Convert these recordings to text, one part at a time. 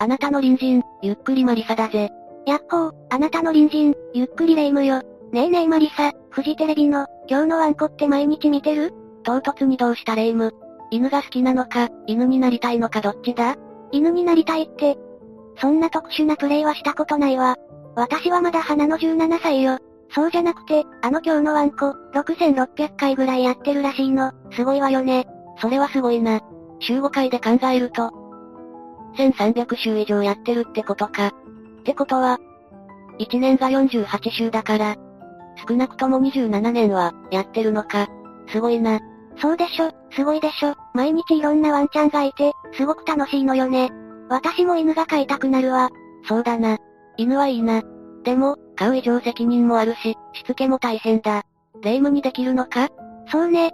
あなたの隣人、ゆっくりマリサだぜ。やっほー、あなたの隣人、ゆっくりレ夢ムよ。ねえねえマリサ、フジテレビの、今日のワンコって毎日見てる？唐突にどうしたレ夢ム。犬が好きなのか、犬になりたいのかどっちだ？犬になりたいって。そんな特殊なプレイはしたことないわ。私はまだ花の17歳よ。そうじゃなくて、あの今日のワンコ、6600回ぐらいやってるらしいの。すごいわよね。それはすごいな。週5回で考えると、1300週以上やってるってことか。ってことは、1年が48週だから、少なくとも27年は、やってるのか。すごいな。そうでしょ、すごいでしょ。毎日いろんなワンちゃんがいて、すごく楽しいのよね。私も犬が飼いたくなるわ。そうだな。犬はいいな。でも、飼う以上責任もあるし、しつけも大変だ。霊夢にできるのか？そうね。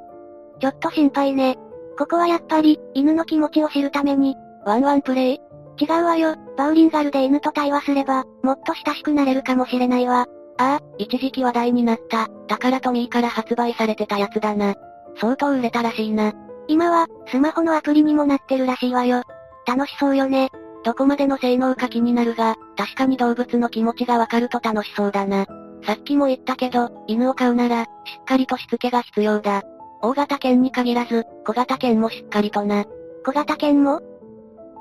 ちょっと心配ね。ここはやっぱり、犬の気持ちを知るために、ワンワンプレイ違うわよ。バウリンガルで犬と対話すれば、もっと親しくなれるかもしれないわ。ああ、一時期話題になった、タカラトミーから発売されてたやつだな。相当売れたらしいな。今は、スマホのアプリにもなってるらしいわよ。楽しそうよね。どこまでの性能か気になるが、確かに動物の気持ちがわかると楽しそうだな。さっきも言ったけど、犬を飼うなら、しっかりとしつけが必要だ。大型犬に限らず、小型犬もしっかりとな。小型犬も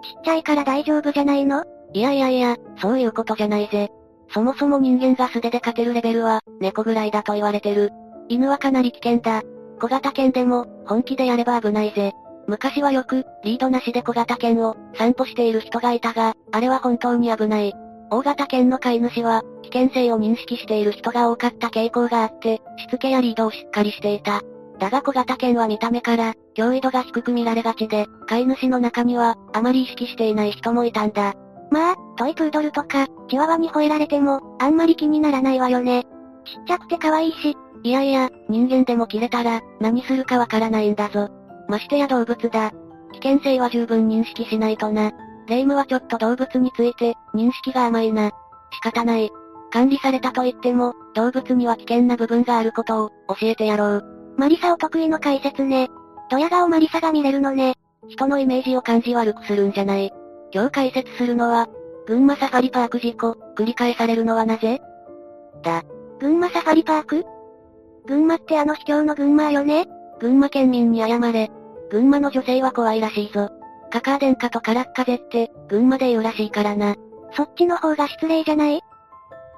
ちっちゃいから大丈夫じゃないの？いやいやいや、そういうことじゃないぜ。そもそも人間が素手で勝てるレベルは、猫ぐらいだと言われてる。犬はかなり危険だ。小型犬でも、本気でやれば危ないぜ。昔はよく、リードなしで小型犬を、散歩している人がいたが、あれは本当に危ない。大型犬の飼い主は、危険性を認識している人が多かった傾向があって、しつけやリードをしっかりしていた。だが小型犬は見た目から、脅威度が低く見られがちで、飼い主の中には、あまり意識していない人もいたんだ。まあ、トイプードルとか、チワワに吠えられても、あんまり気にならないわよね。ちっちゃくて可愛いし。いやいや、人間でも切れたら、何するかわからないんだぞ。ましてや動物だ。危険性は十分認識しないとな。霊夢はちょっと動物について、認識が甘いな。仕方ない。管理されたと言っても、動物には危険な部分があることを、教えてやろう。マリサお得意の解説ね。ドヤ顔マリサが見れるのね。人のイメージを感じ悪くするんじゃない。今日解説するのは、群馬サファリパーク事故、繰り返されるのはなぜ？だ。群馬サファリパーク？群馬ってあの秘境の群馬よね？群馬県民に謝れ。群馬の女性は怖いらしいぞ。カカア殿下とカラッカゼって、群馬で言うらしいからな。そっちの方が失礼じゃない？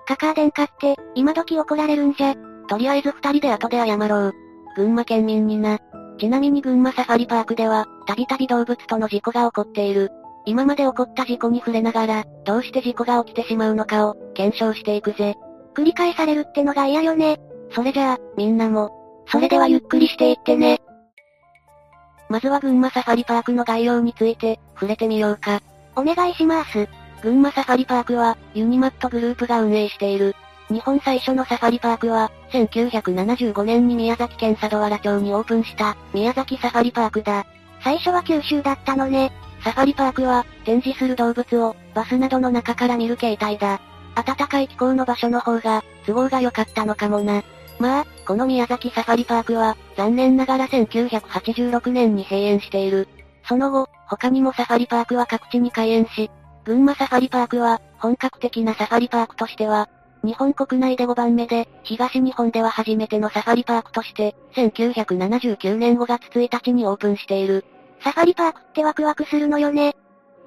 カカア殿下って、今時怒られるんじゃ。とりあえず二人で後で謝ろう。群馬県民にな。ちなみに群馬サファリパークでは、たびたび動物との事故が起こっている。今まで起こった事故に触れながら、どうして事故が起きてしまうのかを、検証していくぜ。繰り返されるってのが嫌よね。それじゃあ、みんなも、それではゆっくりしていってね。まずは群馬サファリパークの概要について、触れてみようか。お願いします。群馬サファリパークは、ユニマットグループが運営している、日本最初のサファリパークは、1975年に宮崎県佐渡原町にオープンした、宮崎サファリパークだ。最初は九州だったのね。サファリパークは、展示する動物を、バスなどの中から見る形態だ。暖かい気候の場所の方が、都合が良かったのかもな。まあ、この宮崎サファリパークは、残念ながら1986年に閉園している。その後、他にもサファリパークは各地に開園し、群馬サファリパークは、本格的なサファリパークとしては、日本国内で5番目で、東日本では初めてのサファリパークとして、1979年5月1日にオープンしている。サファリパークってワクワクするのよね。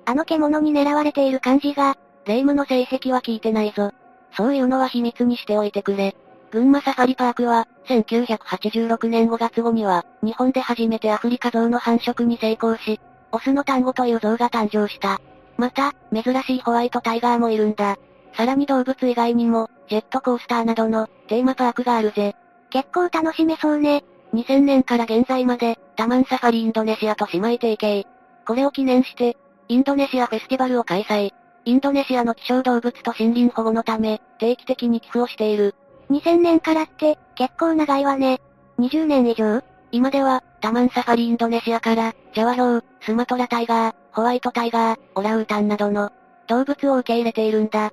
あの獣に狙われている感じが、霊夢の性癖は聞いてないぞ。そういうのは秘密にしておいてくれ。群馬サファリパークは、1986年5月後には、日本で初めてアフリカゾウの繁殖に成功し、オスの単語というゾウが誕生した。また、珍しいホワイトタイガーもいるんだ。さらに動物以外にも、ジェットコースターなどの、テーマパークがあるぜ。結構楽しめそうね。2000年から現在まで、タマンサファリインドネシアと姉妹提携。これを記念して、インドネシアフェスティバルを開催。インドネシアの希少動物と森林保護のため、定期的に寄付をしている。2000年からって、結構長いわね。20年以上今では、タマンサファリインドネシアから、ジャワヒョウ、スマトラタイガー、ホワイトタイガー、オラウータンなどの、動物を受け入れているんだ。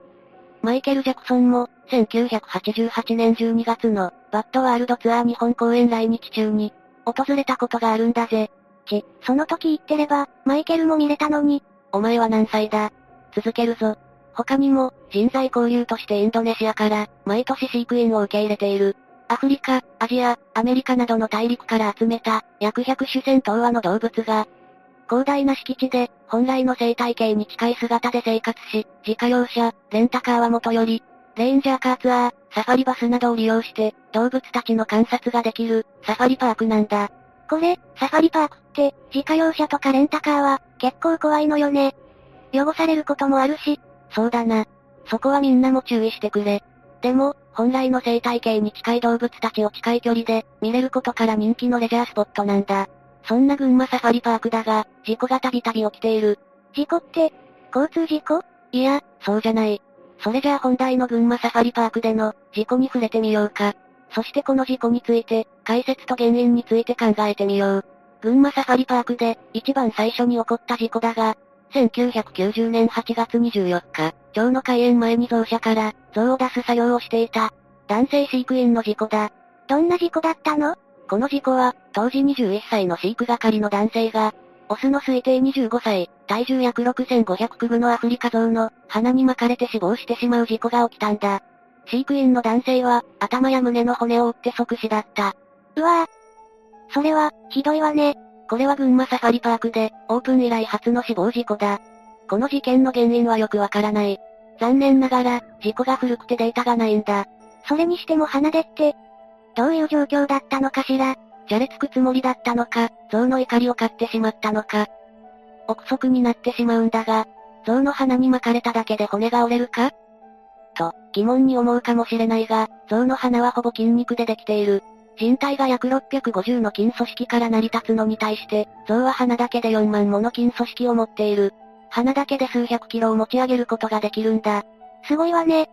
マイケル・ジャクソンも、1988年12月の、バッドワールドツアー日本公演来日中に、訪れたことがあるんだぜ。ち、その時言ってれば、マイケルも見れたのに。お前は何歳だ？続けるぞ。他にも、人材交流としてインドネシアから、毎年飼育員を受け入れている。アフリカ、アジア、アメリカなどの大陸から集めた、約100種1000頭羽の動物が、広大な敷地で、本来の生態系に近い姿で生活し、自家用車、レンタカーはもとより、レンジャーカーツアー、サファリバスなどを利用して、動物たちの観察ができる、サファリパークなんだ。これ、サファリパークって、自家用車とかレンタカーは、結構怖いのよね。汚されることもあるし。そうだな。そこはみんなも注意してくれ。でも、本来の生態系に近い動物たちを近い距離で、見れることから人気のレジャースポットなんだ。そんな群馬サファリパークだが、事故がたびたび起きている。事故って、交通事故？いや、そうじゃない。それじゃあ本題の群馬サファリパークでの、事故に触れてみようか。そしてこの事故について、解説と原因について考えてみよう。群馬サファリパークで、一番最初に起こった事故だが、1990年8月24日、蝶の開園前に象舎から、象を出す作業をしていた、男性飼育員の事故だ。どんな事故だったの？この事故は、当時21歳の飼育係の男性が、オスの推定25歳、体重約6500クグのアフリカゾウの鼻に巻かれて死亡してしまう事故が起きたんだ。飼育員の男性は、頭や胸の骨を折って即死だった。うわぁ。それは、ひどいわね。これは群馬サファリパークで、オープン以来初の死亡事故だ。この事件の原因はよくわからない。残念ながら、事故が古くてデータがないんだ。それにしても鼻でって、どういう状況だったのかしらじゃれつくつもりだったのか、象の怒りを買ってしまったのか。憶測になってしまうんだが、象の鼻に巻かれただけで骨が折れるか？と、疑問に思うかもしれないが、象の鼻はほぼ筋肉でできている。人体が約650の筋組織から成り立つのに対して、象は鼻だけで4万もの筋組織を持っている。鼻だけで数百キロを持ち上げることができるんだ。すごいわね。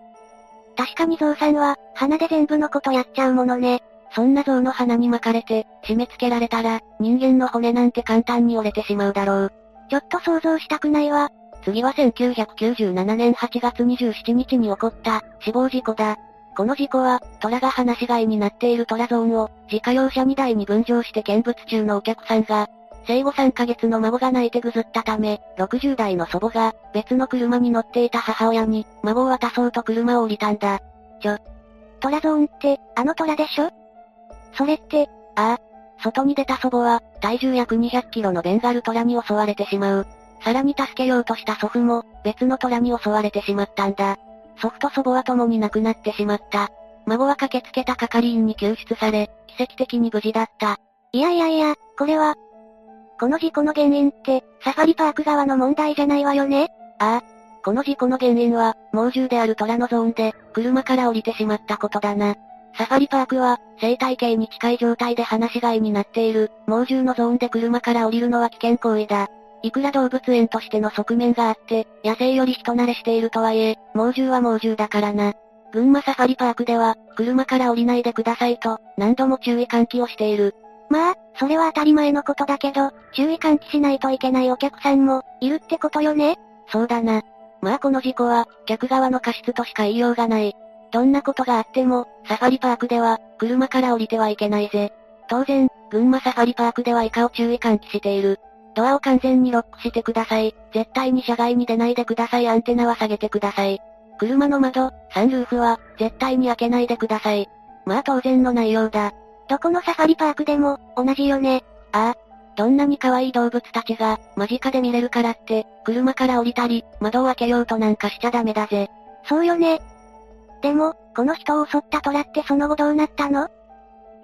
確かにゾウさんは、鼻で全部のことやっちゃうものね。そんな象の鼻に巻かれて、締め付けられたら、人間の骨なんて簡単に折れてしまうだろう。ちょっと想像したくないわ。次は1997年8月27日に起こった、死亡事故だ。この事故は、虎が放し飼いになっている虎ゾーンを、自家用車2台に分乗して見物中のお客さんが、生後3ヶ月の孫が泣いてぐずったため、60代の祖母が、別の車に乗っていた母親に、孫を渡そうと車を降りたんだ。ちょ。トラゾーンって、あのトラでしょ？それって、ああ。外に出た祖母は、体重約200キロのベンガルトラに襲われてしまう。さらに助けようとした祖父も、別のトラに襲われてしまったんだ。祖父と祖母は共に亡くなってしまった。孫は駆けつけた係員に救出され、奇跡的に無事だった。いやいやいや、これは、この事故の原因って、サファリパーク側の問題じゃないわよね？ああ。この事故の原因は、猛獣である虎のゾーンで、車から降りてしまったことだな。サファリパークは、生態系に近い状態で放し飼いになっている、猛獣のゾーンで車から降りるのは危険行為だ。いくら動物園としての側面があって、野生より人慣れしているとはいえ、猛獣は猛獣だからな。群馬サファリパークでは、車から降りないでくださいと、何度も注意喚起をしている。まあ、それは当たり前のことだけど、注意喚起しないといけないお客さんも、いるってことよねそうだな。まあこの事故は、客側の過失としか言いようがない。どんなことがあっても、サファリパークでは、車から降りてはいけないぜ。当然、群馬サファリパークでは以下を注意喚起している。ドアを完全にロックしてください。絶対に車外に出ないでください。アンテナは下げてください。車の窓、サンルーフは、絶対に開けないでください。まあ当然の内容だ。どこのサファリパークでも、同じよね。ああ。どんなに可愛い動物たちが、間近で見れるからって、車から降りたり、窓を開けようとなんかしちゃダメだぜ。そうよね。でも、この人を襲った虎ってその後どうなったの？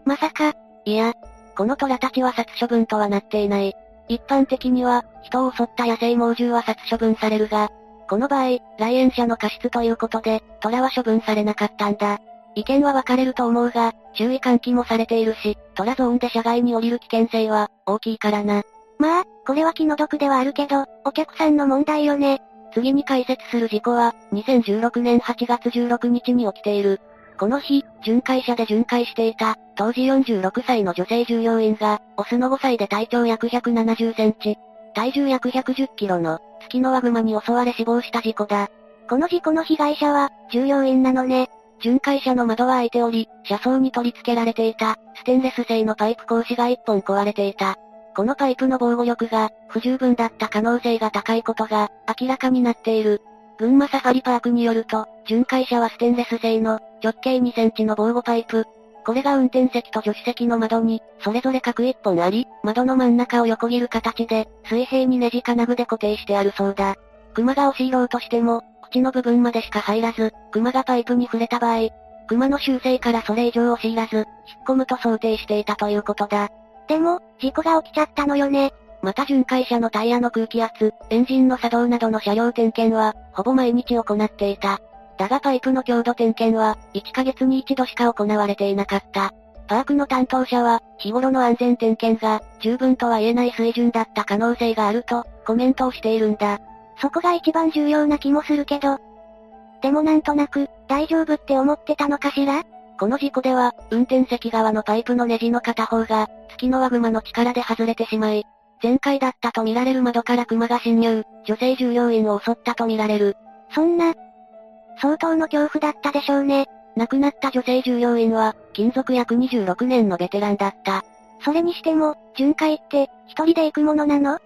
まさか、いや、この虎たちは殺処分とはなっていない。一般的には、人を襲った野生猛獣は殺処分されるが、この場合、来園者の過失ということで、虎は処分されなかったんだ。意見は分かれると思うが、注意喚起もされているし、トラゾーンで車外に降りる危険性は、大きいからな。まあ、これは気の毒ではあるけど、お客さんの問題よね。次に解説する事故は、2016年8月16日に起きている。この日、巡回車で巡回していた、当時46歳の女性従業員が、オスの5歳で体長約170センチ、体重約110キロの、月のワグマに襲われ死亡した事故だ。この事故の被害者は、従業員なのね。巡回車の窓は開いており、車窓に取り付けられていた、ステンレス製のパイプ格子が一本壊れていた。このパイプの防護力が、不十分だった可能性が高いことが、明らかになっている。群馬サファリパークによると、巡回車はステンレス製の、直径2センチの防護パイプ。これが運転席と助手席の窓に、それぞれ各一本あり、窓の真ん中を横切る形で、水平にネジ金具で固定してあるそうだ。熊が押し入ろうとしても、口の部分までしか入らず、熊がパイプに触れた場合、熊の習性からそれ以上押し入らず、引っ込むと想定していたということだ。でも、事故が起きちゃったのよね。また巡回車のタイヤの空気圧、エンジンの作動などの車両点検は、ほぼ毎日行っていた。だがパイプの強度点検は、1ヶ月に1度しか行われていなかった。パークの担当者は、日頃の安全点検が、十分とは言えない水準だった可能性があると、コメントをしているんだ。そこが一番重要な気もするけど。でもなんとなく、大丈夫って思ってたのかしら？この事故では、運転席側のパイプのネジの片方が、月のワグマの力で外れてしまい、前回だったと見られる窓から熊が侵入、女性従業員を襲ったと見られる。そんな、相当の恐怖だったでしょうね。亡くなった女性従業員は、勤続約26年のベテランだった。それにしても、巡回って、一人で行くものなの？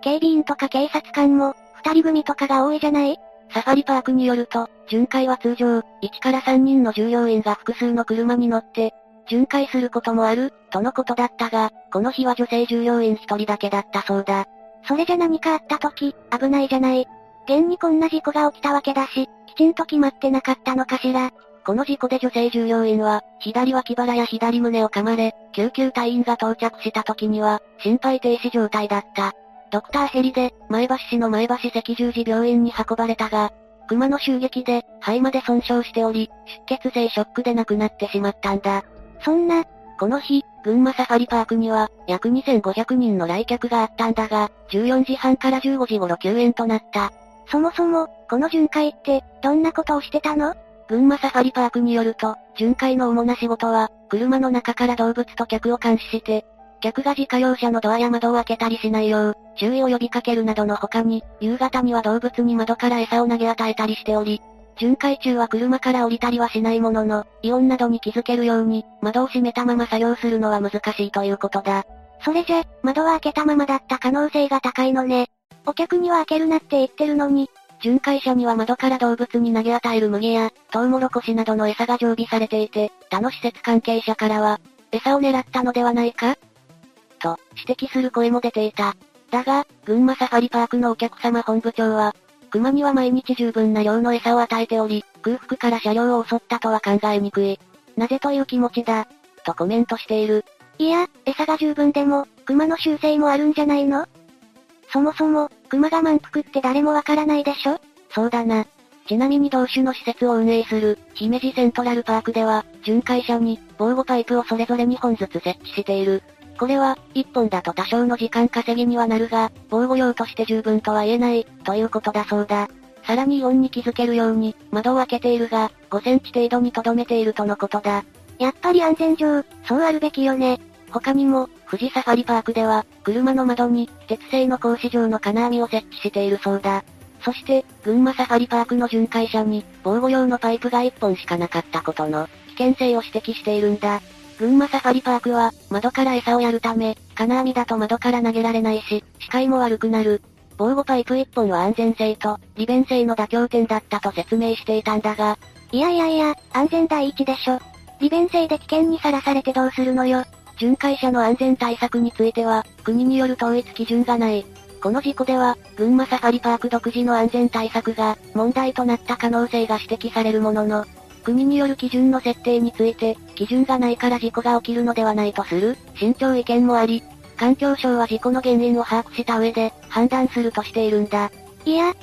警備員とか警察官も、二人組とかが多いじゃない？サファリパークによると、巡回は通常、1から3人の従業員が複数の車に乗って、巡回することもある、とのことだったが、この日は女性従業員一人だけだったそうだ。それじゃ何かあった時、危ないじゃない。現にこんな事故が起きたわけだし、きちんと決まってなかったのかしら。この事故で女性従業員は、左脇腹や左胸を噛まれ、救急隊員が到着した時には、心肺停止状態だった。ドクターヘリで、前橋市の前橋赤十字病院に運ばれたが、熊の襲撃で、肺まで損傷しており、出血性ショックで亡くなってしまったんだ。そんな、この日、群馬サファリパークには、約2500人の来客があったんだが、14時半から15時頃休園となった。そもそも、この巡回って、どんなことをしてたの？群馬サファリパークによると、巡回の主な仕事は、車の中から動物と客を監視して、客が自家用車のドアや窓を開けたりしないよう、注意を呼びかけるなどの他に、夕方には動物に窓から餌を投げ与えたりしており、巡回中は車から降りたりはしないものの、イオンなどに気づけるように、窓を閉めたまま作業するのは難しいということだ。それじゃ、窓は開けたままだった可能性が高いのね。お客には開けるなって言ってるのに。巡回車には窓から動物に投げ与える麦や、トウモロコシなどの餌が常備されていて、他の施設関係者からは、餌を狙ったのではないか？と、指摘する声も出ていた。だが、群馬サファリパークのお客様本部長は、熊には毎日十分な量の餌を与えており、空腹から車両を襲ったとは考えにくい。なぜという気持ちだ。とコメントしている。いや、餌が十分でも、熊の習性もあるんじゃないの？そもそも、熊が満腹って誰もわからないでしょ？そうだな。ちなみに同種の施設を運営する、姫路セントラルパークでは、巡回車に、防護パイプをそれぞれ2本ずつ設置している。これは、1本だと多少の時間稼ぎにはなるが、防護用として十分とは言えない、ということだそうだ。さらにイオンに気づけるように、窓を開けているが、5センチ程度に留めているとのことだ。やっぱり安全上、そうあるべきよね。他にも、富士サファリパークでは、車の窓に、鉄製の格子状の金網を設置しているそうだ。そして、群馬サファリパークの巡回車に、防護用のパイプが1本しかなかったことの、危険性を指摘しているんだ。群馬サファリパークは、窓から餌をやるため、金網だと窓から投げられないし、視界も悪くなる。防護パイプ1本は安全性と、利便性の妥協点だったと説明していたんだが。いやいやいや、安全第一でしょ。利便性で危険にさらされてどうするのよ。巡回車の安全対策については、国による統一基準がない。この事故では、群馬サファリパーク独自の安全対策が、問題となった可能性が指摘されるものの、国による基準の設定について、基準がないから事故が起きるのではないとする、慎重意見もあり、環境省は事故の原因を把握した上で、判断するとしているんだ。いや、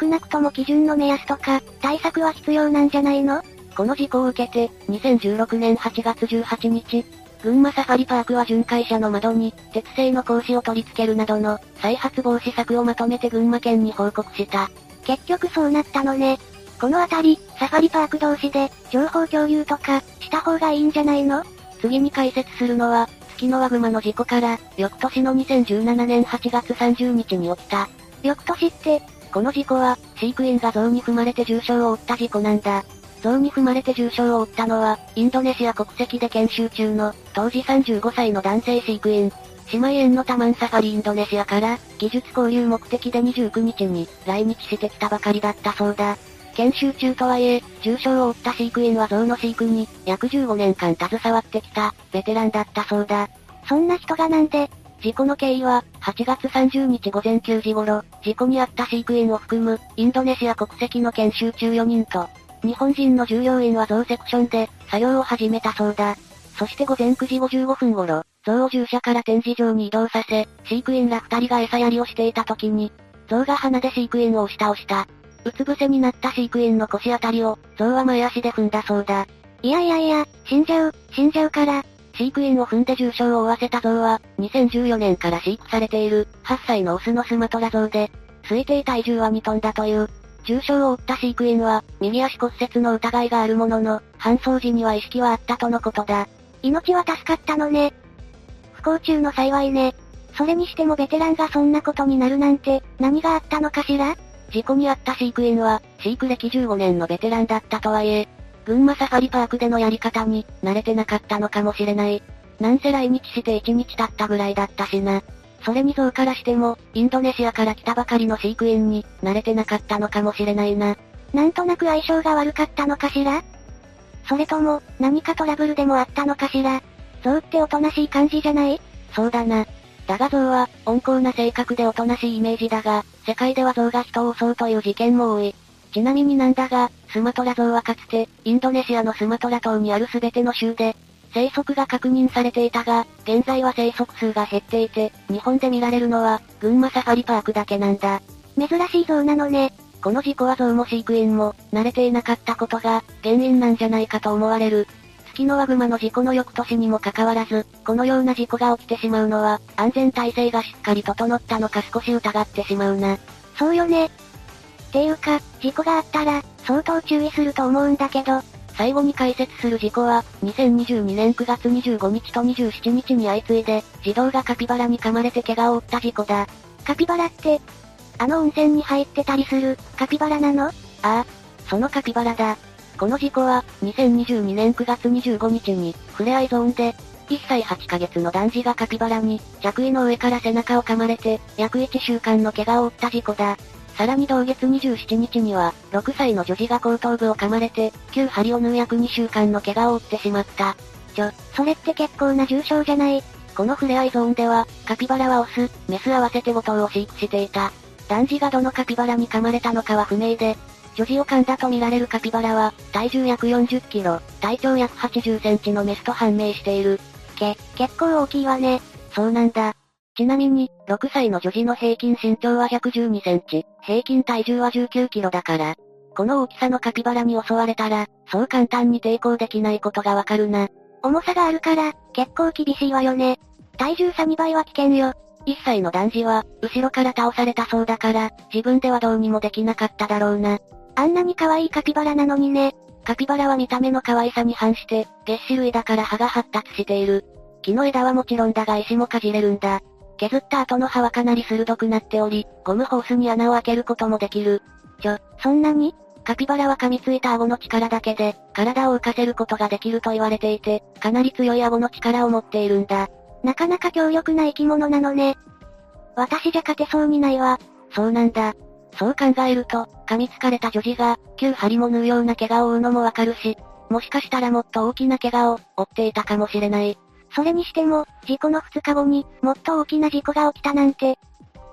少なくとも基準の目安とか、対策は必要なんじゃないの？この事故を受けて、2016年8月18日、群馬サファリパークは巡回車の窓に、鉄製の格子を取り付けるなどの、再発防止策をまとめて群馬県に報告した。結局そうなったのね。このあたり、サファリパーク同士で、情報共有とか、した方がいいんじゃないの？次に解説するのは、月のワグマの事故から、翌年の2017年8月30日に起きた。翌年って、この事故は、飼育員が象に踏まれて重傷を負った事故なんだ。象に踏まれて重傷を負ったのは、インドネシア国籍で研修中の、当時35歳の男性飼育員。姉妹園のタマンサファリインドネシアから、技術交流目的で29日に来日してきたばかりだったそうだ。研修中とはいえ、重傷を負った飼育員は象の飼育に、約15年間携わってきた、ベテランだったそうだ。そんな人がなんで、事故の経緯は、8月30日午前9時頃、事故に遭った飼育員を含む、インドネシア国籍の研修中4人と、日本人の従業員は象セクションで、作業を始めたそうだ。そして午前9時55分頃、象を従者から展示場に移動させ、飼育員ら二人が餌やりをしていた時に、象が鼻で飼育員を押し倒した。うつ伏せになった飼育員の腰あたりを、象は前足で踏んだそうだ。いやいやいや、死んじゃう、死んじゃうから、飼育員を踏んで重傷を負わせた象は、2014年から飼育されている、8歳のオスのスマトラ象で、推定体重は2トンだという。重傷を負った飼育員は、右足骨折の疑いがあるものの、搬送時には意識はあったとのことだ。命は助かったのね。不幸中の幸いね。それにしてもベテランがそんなことになるなんて、何があったのかしら？事故に遭った飼育員は、飼育歴15年のベテランだったとはいえ、群馬サファリパークでのやり方に、慣れてなかったのかもしれない。なんせ来日して1日経ったぐらいだったしな。それに象からしても、インドネシアから来たばかりの飼育員に、慣れてなかったのかもしれないな。なんとなく相性が悪かったのかしら？それとも、何かトラブルでもあったのかしら？象っておとなしい感じじゃない？そうだな。だが象は、温厚な性格でおとなしいイメージだが、世界では象が人を襲うという事件も多い。ちなみになんだが、スマトラ象はかつて、インドネシアのスマトラ島にある全ての州で、生息が確認されていたが、現在は生息数が減っていて、日本で見られるのは、群馬サファリパークだけなんだ。珍しい象なのね。この事故は象も飼育員も、慣れていなかったことが、原因なんじゃないかと思われる。月のワグマの事故の翌年にもかかわらず、このような事故が起きてしまうのは、安全体制がしっかり整ったのか少し疑ってしまうな。そうよね。っていうか、事故があったら、相当注意すると思うんだけど、最後に解説する事故は、2022年9月25日と27日に相次いで、児童がカピバラに噛まれて怪我を負った事故だ。カピバラって、あの温泉に入ってたりする、カピバラなの？ああ、そのカピバラだ。この事故は、2022年9月25日に、ふれあいゾーンで、1歳8ヶ月の男児がカピバラに、着衣の上から背中を噛まれて、約1週間の怪我を負った事故だ。さらに同月27日には、6歳の女児が後頭部を噛まれて、旧針を縫う約2週間の怪我を負ってしまった。ちょ、それって結構な重傷じゃない？この触れ合いゾーンでは、カピバラはオス、メス合わせて5頭を飼育していた。男児がどのカピバラに噛まれたのかは不明で、女児を噛んだとみられるカピバラは、体重約40キロ、体長約80センチのメスと判明している。け、結構大きいわね。そうなんだ。ちなみに、6歳の女児の平均身長は112センチ、平均体重は19キロだから、この大きさのカピバラに襲われたら、そう簡単に抵抗できないことがわかるな。重さがあるから、結構厳しいわよね。体重差2倍は危険よ。1歳の男児は、後ろから倒されたそうだから、自分ではどうにもできなかっただろうな。あんなに可愛いカピバラなのにね。カピバラは見た目の可愛さに反して、月歯類だから歯が発達している。木の枝はもちろんだが石もかじれるんだ。削った後の歯はかなり鋭くなっており、ゴムホースに穴を開けることもできる。ちょ、そんなに？カピバラは噛みついた顎の力だけで、体を浮かせることができると言われていて、かなり強い顎の力を持っているんだ。なかなか強力な生き物なのね。私じゃ勝てそうにないわ。そうなんだ。そう考えると、噛みつかれた女児が、旧針も縫うような怪我を負うのもわかるし、もしかしたらもっと大きな怪我を負っていたかもしれない。それにしても、事故の2日後に、もっと大きな事故が起きたなんて、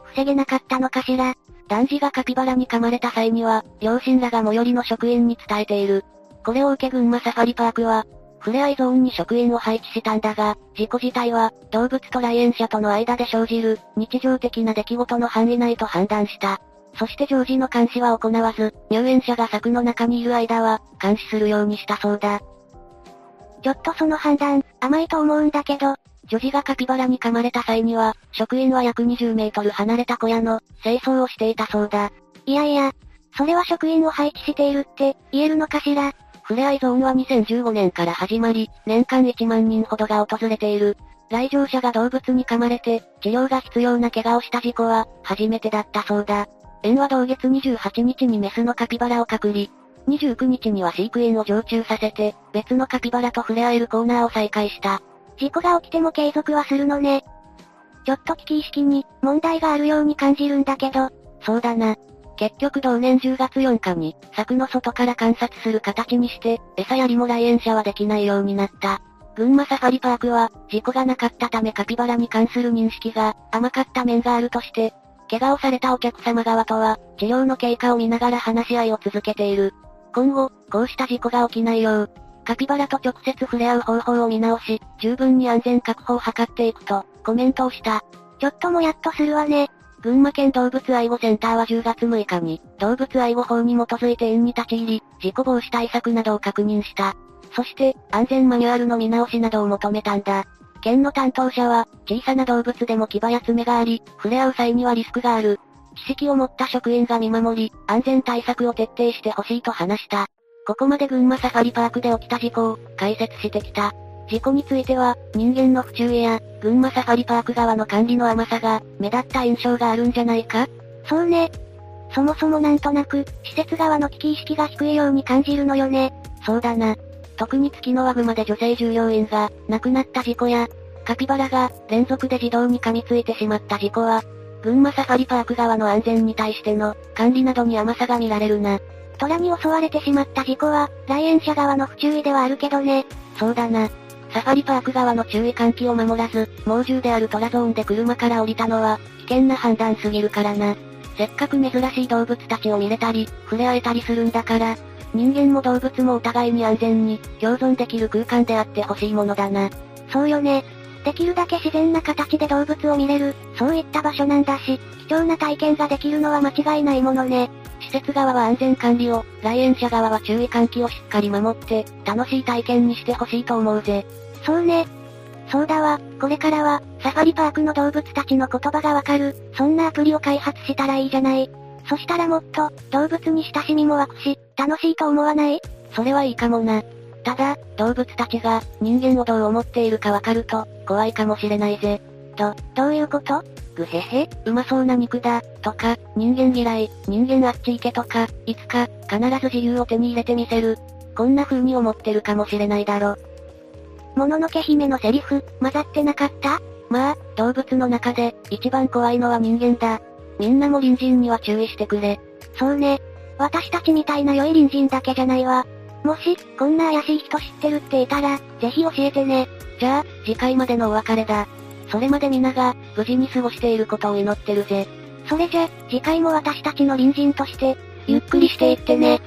防げなかったのかしら。男児がカピバラに噛まれた際には、両親らが最寄りの職員に伝えている。これを受け群馬サファリパークは、触れ合いゾーンに職員を配置したんだが、事故自体は、動物と来園者との間で生じる、日常的な出来事の範囲内と判断した。そして常時の監視は行わず、入園者が柵の中にいる間は、監視するようにしたそうだ。ちょっとその判断、甘いと思うんだけど、女児がカピバラに噛まれた際には、職員は約20メートル離れた小屋の清掃をしていたそうだ。いやいや、それは職員を配置しているって、言えるのかしらふれあいゾーンは2015年から始まり、年間1万人ほどが訪れている。来場者が動物に噛まれて、治療が必要な怪我をした事故は、初めてだったそうだ。園は同月28日にメスのカピバラを隔離、29日には飼育員を常駐させて、別のカピバラと触れ合えるコーナーを再開した。事故が起きても継続はするのね。ちょっと危機意識に、問題があるように感じるんだけど。そうだな。結局同年10月4日に、柵の外から観察する形にして、餌やりも来園者はできないようになった。群馬サファリパークは、事故がなかったためカピバラに関する認識が甘かった面があるとして、怪我をされたお客様側とは、治療の経過を見ながら話し合いを続けている。今後、こうした事故が起きないよう、カピバラと直接触れ合う方法を見直し、十分に安全確保を図っていくと、コメントをした。ちょっともやっとするわね。群馬県動物愛護センターは10月6日に、動物愛護法に基づいて園に立ち入り、事故防止対策などを確認した。そして、安全マニュアルの見直しなどを求めたんだ。県の担当者は、小さな動物でも牙や爪があり、触れ合う際にはリスクがある。知識を持った職員が見守り、安全対策を徹底してほしいと話した。ここまで群馬サファリパークで起きた事故を解説してきた。事故については、人間の不注意や、群馬サファリパーク側の管理の甘さが、目立った印象があるんじゃないか？そうね。そもそもなんとなく、施設側の危機意識が低いように感じるのよね。そうだな。特に月のワグマで女性従業員が亡くなった事故や、カピバラが連続で自動に噛みついてしまった事故は、群馬サファリパーク側の安全に対しての管理などに甘さが見られるな。虎に襲われてしまった事故は、来園者側の不注意ではあるけどね。そうだな。サファリパーク側の注意喚起を守らず、猛獣であるトラゾーンで車から降りたのは、危険な判断すぎるからな。せっかく珍しい動物たちを見れたり、触れ合えたりするんだから、人間も動物もお互いに安全に、共存できる空間であってほしいものだな。そうよね。できるだけ自然な形で動物を見れる、そういった場所なんだし、貴重な体験ができるのは間違いないものね。施設側は安全管理を、来園者側は注意喚起をしっかり守って、楽しい体験にしてほしいと思うぜ。そうね。そうだわ、これからは、サファリパークの動物たちの言葉がわかる、そんなアプリを開発したらいいじゃない。そしたらもっと、動物に親しみも湧くし、楽しいと思わない？それはいいかもな。ただ、動物たちが、人間をどう思っているかわかると、怖いかもしれないぜ。ど、どういうこと？ぐへへ、うまそうな肉だ、とか、人間嫌い、人間あっち行けとか、いつか、必ず自由を手に入れてみせる。こんな風に思ってるかもしれないだろ。もののけ姫のセリフ、混ざってなかった？まあ、動物の中で、一番怖いのは人間だ。みんなも隣人には注意してくれ。そうね。私たちみたいな良い隣人だけじゃないわ。もし、こんな怪しい人知ってるっていたら、ぜひ教えてね。じゃあ、次回までのお別れだ。それまで皆が、無事に過ごしていることを祈ってるぜ。それじゃ、次回も私たちの隣人として、ゆっくりしていってね。